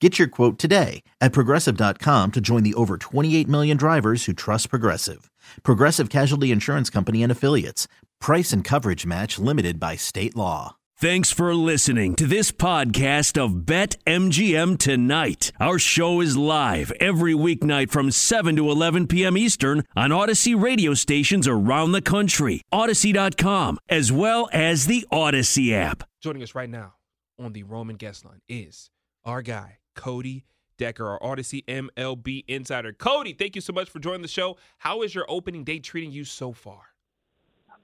Get your quote today at progressive.com to join the over 28 million drivers who trust Progressive. Progressive Casualty Insurance Company and Affiliates. Price and coverage match limited by state law. Thanks for listening to this podcast of Bet MGM Tonight. Our show is live every weeknight from 7 to 11 p.m. Eastern on Audacy radio stations around the country, Audacy.com, as well as the Audacy app. Joining us right now on the Roman guest line is our guy, Cody Decker, our Audacy MLB insider. Cody, thank you so much for joining the show. How is your opening day treating you so far?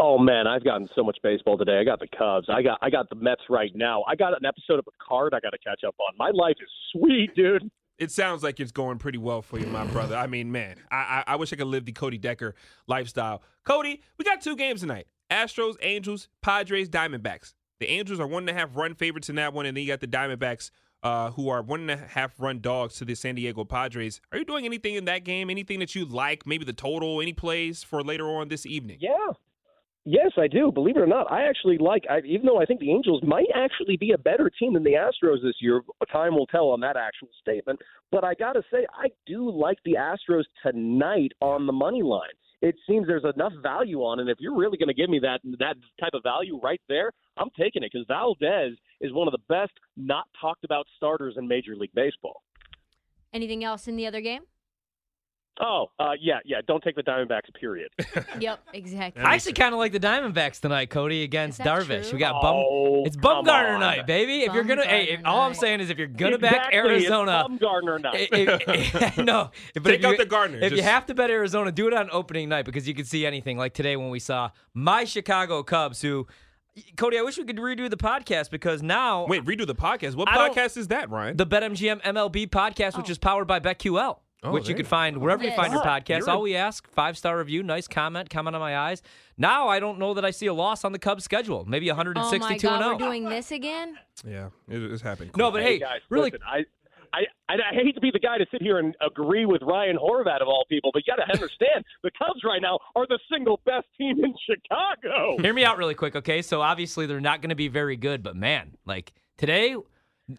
Oh man, I've gotten so much baseball today. I got the Cubs. I got I got the Mets right now. I got an episode of a card I got to catch up on. My life is sweet, dude. It sounds like it's going pretty well for you, my brother. I mean, man, I, I, I wish I could live the Cody Decker lifestyle. Cody, we got two games tonight: Astros, Angels, Padres, Diamondbacks. The Angels are one and a half run favorites in that one, and then you got the Diamondbacks uh, who are one and a half run dogs to the San Diego Padres. Are you doing anything in that game? Anything that you like? Maybe the total? Any plays for later on this evening? Yeah. Yes, I do. Believe it or not, I actually like. I, even though I think the Angels might actually be a better team than the Astros this year, time will tell on that actual statement. But I got to say, I do like the Astros tonight on the money line. It seems there's enough value on, it. if you're really going to give me that that type of value right there, I'm taking it because Valdez is one of the best not talked about starters in Major League Baseball. Anything else in the other game? Oh, uh, yeah, yeah. Don't take the Diamondbacks, period. yep, exactly. I actually kind of like the Diamondbacks tonight, Cody, against Darvish. true? We got oh, bum. Oh, it's come Bumgarner night, baby. If you're gonna, hey, if, all I'm saying is if you're gonna back Exactly, it's Arizona, Bumgarner night. if- eh, if- eh, eh, no, but Take if you, out the Gardner. If you have to bet Arizona, do it on opening night because you can see anything. Like today when we saw my Chicago Cubs, who Cody, I wish we could redo the podcast because now Wait, redo the podcast. What I podcast is that, Ryan? the BetMGM MLB podcast, which oh. is powered by BetQL. Oh, which you there can you find wherever you find your podcast. you're All we ask, five star review, nice comment, comment on my eyes. Now I don't know that I see a loss on the Cubs schedule. Maybe Oh 162 my and God, 0. we're doing this again? yeah, it, it's happened. No, but hey, guys, really, listen, I, I, I, I hate to be the guy to sit here and agree with Ryan Horvat of all people, but you got to understand the Cubs right now are the single best team in Chicago. hear me out really quick, okay? So obviously they're not going to be very good, but man, like today,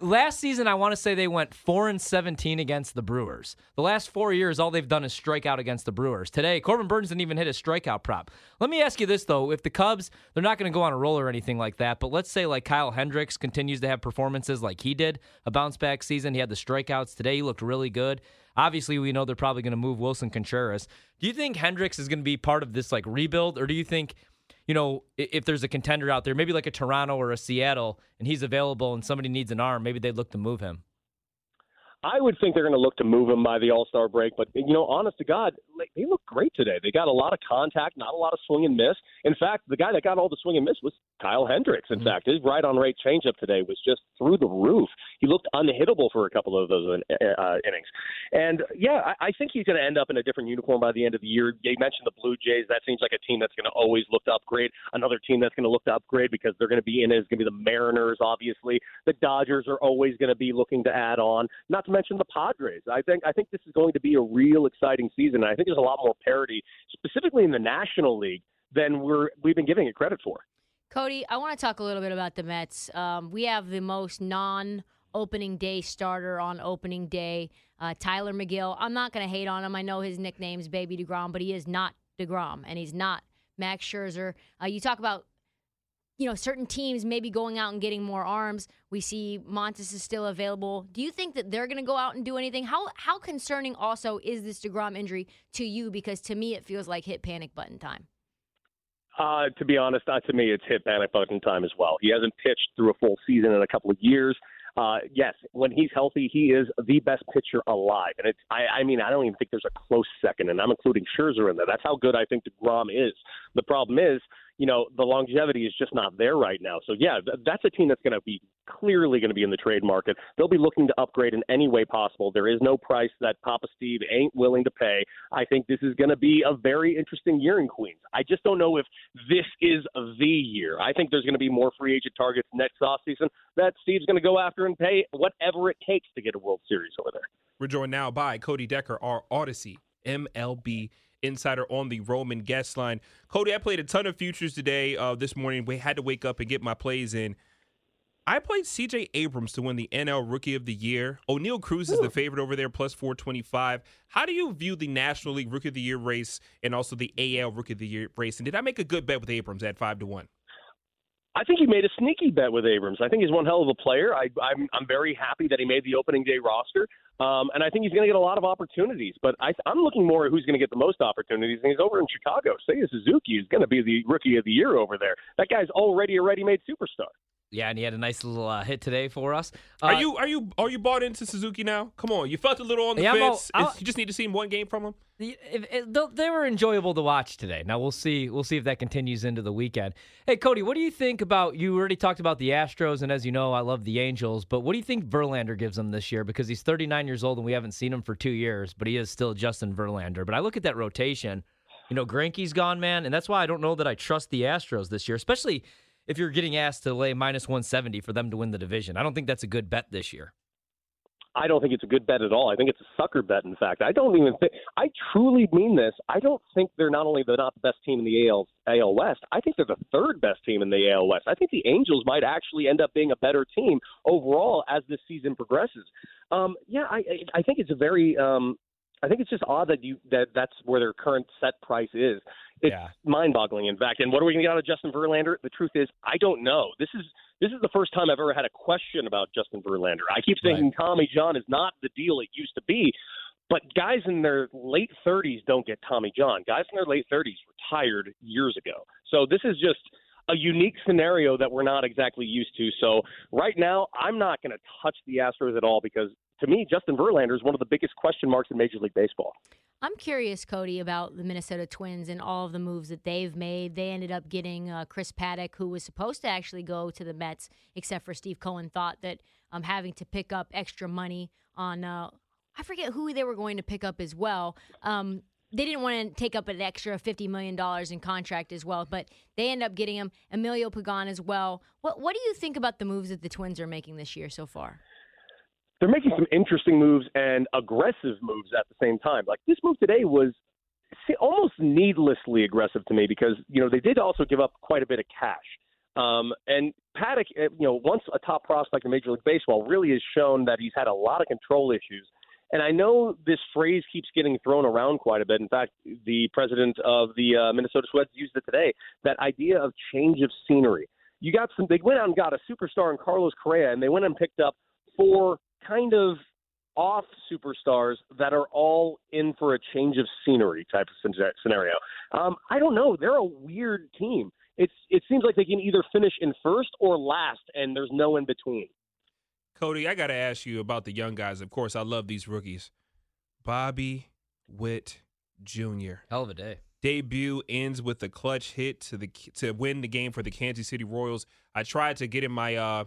last season I want to say they went 4 and 17 against the Brewers. The last 4 years all they've done is strike out against the Brewers. Today, Corbin Burnes didn't even hit a strikeout prop. Let me ask you this though, if the Cubs, they're not going to go on a roll or anything like that, but let's say like Kyle Hendricks continues to have performances like he did, a bounce back season, he had the strikeouts today, he looked really good. Obviously, we know they're probably going to move Willson Contreras. Do you think Hendricks is going to be part of this like rebuild or do you think you know, if there's a contender out there, maybe like a Toronto or a Seattle, and he's available and somebody needs an arm, maybe they'd look to move him. I would think they're going to look to move him by the All Star break, but you know, honest to God, they look great today. They got a lot of contact, not a lot of swing and miss. In fact, the guy that got all the swing and miss was Kyle Hendricks. In fact, his right on rate changeup today was just through the roof. He looked unhittable for a couple of those uh, innings. And yeah, I, I think he's going to end up in a different uniform by the end of the year. You mentioned the Blue Jays. That seems like a team that's going to always look to upgrade. Another team that's going to look to upgrade because they're going to be in it is going to be the Mariners, obviously. The Dodgers are always going to be looking to add on. Not to mention the Padres. I think I think this is going to be a real exciting season. I think there's a lot more parity, specifically in the National League, than we're we've been giving it credit for. Cody, I want to talk a little bit about the Mets. Um, we have the most non opening day starter on opening day, uh, Tylor Megill. I'm not going to hate on him. I know his nickname's Baby DeGrom, but he is not DeGrom, and he's not Max Scherzer. Uh, you talk about you know, certain teams maybe going out and getting more arms. We see Montas is still available. Do you think that they're going to go out and do anything? How how concerning also is this Degrom injury to you? Because to me, it feels like hit panic button time. Uh, to be honest, uh, to me, it's hit panic button time as well. He hasn't pitched through a full season in a couple of years. Uh, yes, when he's healthy, he is the best pitcher alive, and it's. I, I mean, I don't even think there's a close second, and I'm including Scherzer in there. That's how good I think Degrom is. The problem is, you know, the longevity is just not there right now. So yeah, that's a team that's going to be clearly going to be in the trade market. They'll be looking to upgrade in any way possible. There is no price that Papa Steve ain't willing to pay. I think this is going to be a very interesting year in Queens. I just don't know if this is the year. I think there's going to be more free agent targets next offseason that Steve's going to go after and pay whatever it takes to get a World Series over there. We're joined now by Cody Decker, our Audacy MLB insider on the Roman guest line. Cody, I played a ton of futures today. Uh, this morning, we had to wake up and get my plays in. I played CJ Abrams to win the NL Rookie of the Year. Oneil Cruz is the favorite over there, plus 425. How do you view the National League Rookie of the Year race and also the AL Rookie of the Year race? And did I make a good bet with Abrams at 5 to 1? I think he made a sneaky bet with Abrams. I think he's one hell of a player. I, I'm I'm very happy that he made the opening day roster, um, and I think he's going to get a lot of opportunities. But I, I'm looking more at who's going to get the most opportunities. And he's over in Chicago. Seiya Suzuki is going to be the rookie of the year over there. That guy's already a ready-made superstar. Yeah, and he had a nice little uh, hit today for us. Uh, are you are you are you bought into Suzuki now? Come on, you felt a little on the Yeah, I'm all- fence. You just need to see him one game from him. If- if- they- were enjoyable to watch today. Now we'll see. We'll see if that continues into the weekend. Hey, Cody, what do you think about? You already talked about the Astros, and as you know, I love the Angels. But what do you think Verlander gives them this year? Because he's 39 years old, and we haven't seen him for two years, but he is still Justin Verlander. But I look at that rotation. You know, Greinke's gone, man, and that's why I don't know that I trust the Astros this year, especially if you're getting asked to lay minus 170 for them to win the division. I don't think that's a good bet this year. I don't think it's a good bet at all. I think it's a sucker bet. In fact, I don't even think. I truly mean this. I don't think they're not only the not the best team in the AL AL West. I think they're the third best team in the AL West. I think the Angels might actually end up being a better team overall as this season progresses. Um, yeah, I I think it's a very um, I think it's just odd that you that that's where their current set price is. It's Yeah. mind-boggling, in fact. And what are we going to get out of Justin Verlander? The truth is, I don't know. This is this is the first time I've ever had a question about Justin Verlander. I keep thinking Tommy John is not the deal it used to be. But guys in their late 30s don't get Tommy John. Guys in their late 30s retired years ago. So this is just a unique scenario that we're not exactly used to. So right now, I'm not going to touch the Astros at all because to me, Justin Verlander is one of the biggest question marks in Major League Baseball. I'm curious, Cody, about the Minnesota Twins and all of the moves that they've made. They ended up getting uh, Chris Paddack, who was supposed to actually go to the Mets, except for Steve Cohen thought that um, having to pick up extra money on, uh, I forget who they were going to pick up as well. Um, they didn't want to take up an extra $50 million in contract as well, but they end up getting him, Emilio Pagan as well. What, what do you think about the moves that the Twins are making this year so far? They're making some interesting moves and aggressive moves at the same time. Like this move today was almost needlessly aggressive to me because you know they did also give up quite a bit of cash. Um, and Paddack, eh, you know, once a top prospect in Major League Baseball, really has shown that he's had a lot of control issues. And I know this phrase keeps getting thrown around quite a bit. In fact, the president of the uh, Minnesota Twins used it today. That idea of change of scenery. You got some. They went out and got a superstar in Carlos Correa, and they went and picked up four kind of off superstars that are all in for a change of scenery type of scenario. Um, I don't know. They're a weird team. It's it seems like they can either finish in first or last, and there's no in between. Cody, I got to ask you about the young guys. Of course, I love these rookies. Bobby Witt Jr. Hell of a day. debut ends with a clutch hit to the to win the game for the Kansas City Royals. I tried to get in my uh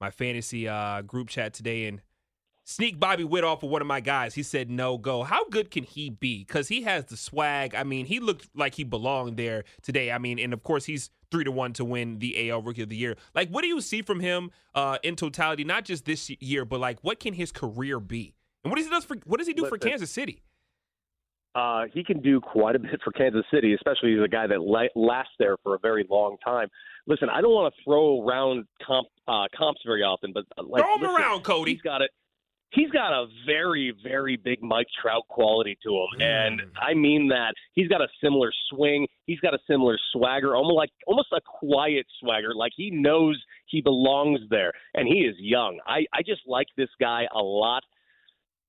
my fantasy uh group chat today and sneak Bobby Witt off of one of my guys. He said no go. How good can he be? Because he has the swag. I mean, he looked like he belonged there today. I mean, and of course he's three to one to win the AL Rookie of the Year. Like, what do you see from him uh in totality? Not just this year, but like what can his career be? And what does he does for what does he do for. Kansas City? Uh, he can do quite a bit for Kansas City, especially as a guy that la- lasts there for a very long time. Listen, I don't want to throw around comp, uh, comps very often, but uh, like, Throw him listen, around, Cody. He's got it. He's got a very, very big Mike Trout quality to him, and I mean that. He's got a similar swing. He's got a similar swagger, almost like almost a quiet swagger. Like he knows he belongs there, and he is young. I I just like this guy a lot.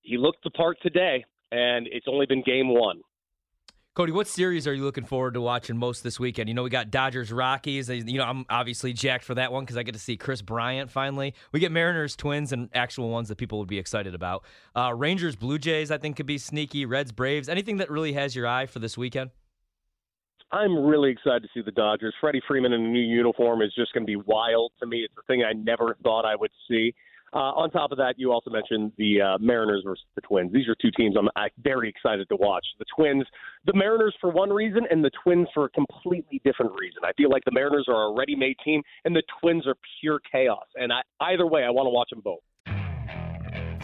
He looked the part today, and it's only been game one. Cody, what series are you looking forward to watching most this weekend? You know, we got Dodgers Rockies. You know, I'm obviously jacked for that one because I get to see Kris Bryant finally. We get Mariners Twins and actual ones that people would be excited about. Uh, Rangers Blue Jays, I think, could be sneaky. Reds Braves. Anything that really has your eye for this weekend? I'm really excited to see the Dodgers. Freddie Freeman in a new uniform is just going to be wild to me. It's a thing I never thought I would see. Uh, on top of that, you also mentioned the uh, Mariners versus the Twins. These are two teams I'm very excited to watch. The Twins, the Mariners for one reason, and the Twins for a completely different reason. I feel like the Mariners are a ready-made team, and the Twins are pure chaos. And I, either way, I want to watch them both.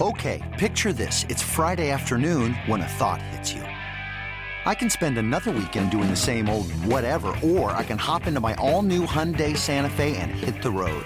Okay, picture this: it's Friday afternoon when a thought hits you. I can spend another weekend doing the same old whatever, or I can hop into my all-new Hyundai Santa Fe and hit the road.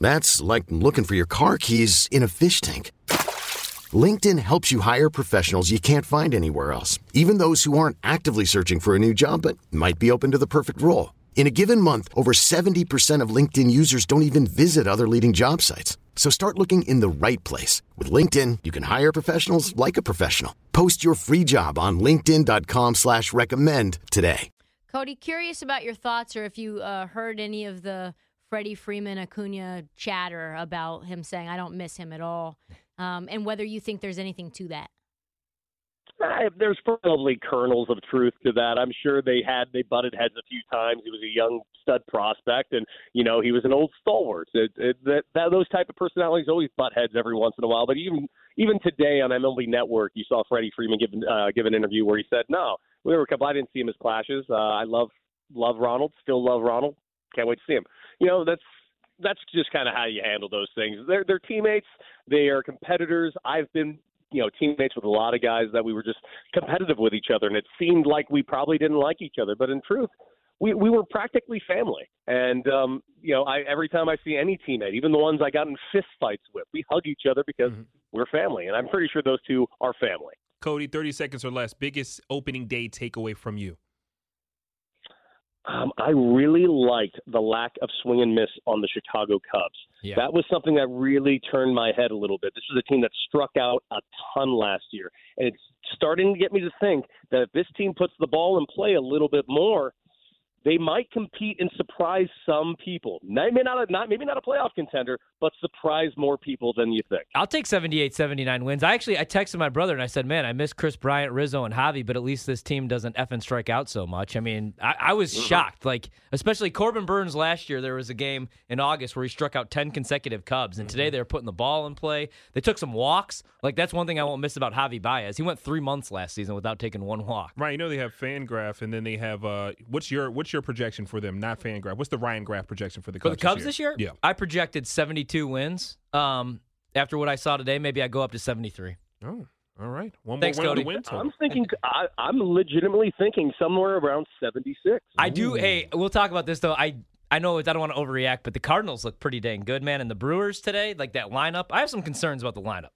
That's like looking for your car keys in a fish tank. LinkedIn helps you hire professionals you can't find anywhere else, even those who aren't actively searching for a new job but might be open to the perfect role. In a given month, over 70% of LinkedIn users don't even visit other leading job sites. So start looking in the right place. With LinkedIn, you can hire professionals like a professional. Post your free job on linkedin.com slash recommend today. Cody, curious about your thoughts or if you uh, heard any of the Freddie Freeman Acuna chatter about him saying, I don't miss him at all, um, and whether you think there's anything to that. I, there's probably kernels of truth to that. I'm sure they had they butted heads a few times. He was a young stud prospect, and you know he was an old stalwart. It, it, that, that those type of personalities always butt heads every once in a while. But even even today on MLB Network, you saw Freddie Freeman give uh, give an interview where he said, "No, we were a couple. I didn't see him as clashes. Uh, I love love Ronald, still love Ronald. Can't wait to see him. You know that's that's just kind of how you handle those things. They're they're teammates. They are competitors. I've been you know teammates with a lot of guys that we were just competitive with each other, and it seemed like we probably didn't like each other. But in truth, we we were practically family. And um, you know, I every time I see any teammate, even the ones I got in fist fights with, we hug each other because mm-hmm. we're family, and I'm pretty sure those two are family. Cody, 30 seconds or less. Biggest opening day takeaway from you? Um, I really liked the lack of swing and miss on the Chicago Cubs. Yeah. That was something that really turned my head a little bit. This was a team that struck out a ton last year, and it's starting to get me to think that if this team puts the ball in play a little bit more, they might compete and surprise some people. Maybe not, a, not maybe not a playoff contender, but surprise more people than you think. I'll take 78, 79 wins. I actually I texted my brother and I said, "Man, I miss Kris Bryant, Rizzo, and Javy, but at least this team doesn't effing strike out so much." I mean, I, I was mm-hmm. shocked. Like especially Corbin Burnes last year, there was a game in August where he struck out 10 consecutive Cubs, and mm-hmm. today they're putting the ball in play. They took some walks. Like that's one thing I won't miss about Javy Baez. He went three months last season without taking one walk. Right. You know they have Fangraph, and then they have uh, what's your what's your projection for them? Not Fangraph. What's the Ryan Graph projection for the Cubs? For the Cubs this year? This year? Yeah. I projected 72 wins. Um, after what I saw today, maybe I go up to 73. Oh. All right. One Thanks, more win on Cody. win total. I'm thinking. I, I'm legitimately thinking somewhere around 76. I do. Hey, we'll talk about this though. I I know I don't want to overreact, but the Cardinals look pretty dang good, man. And the Brewers today, like that lineup, I have some concerns about the lineup.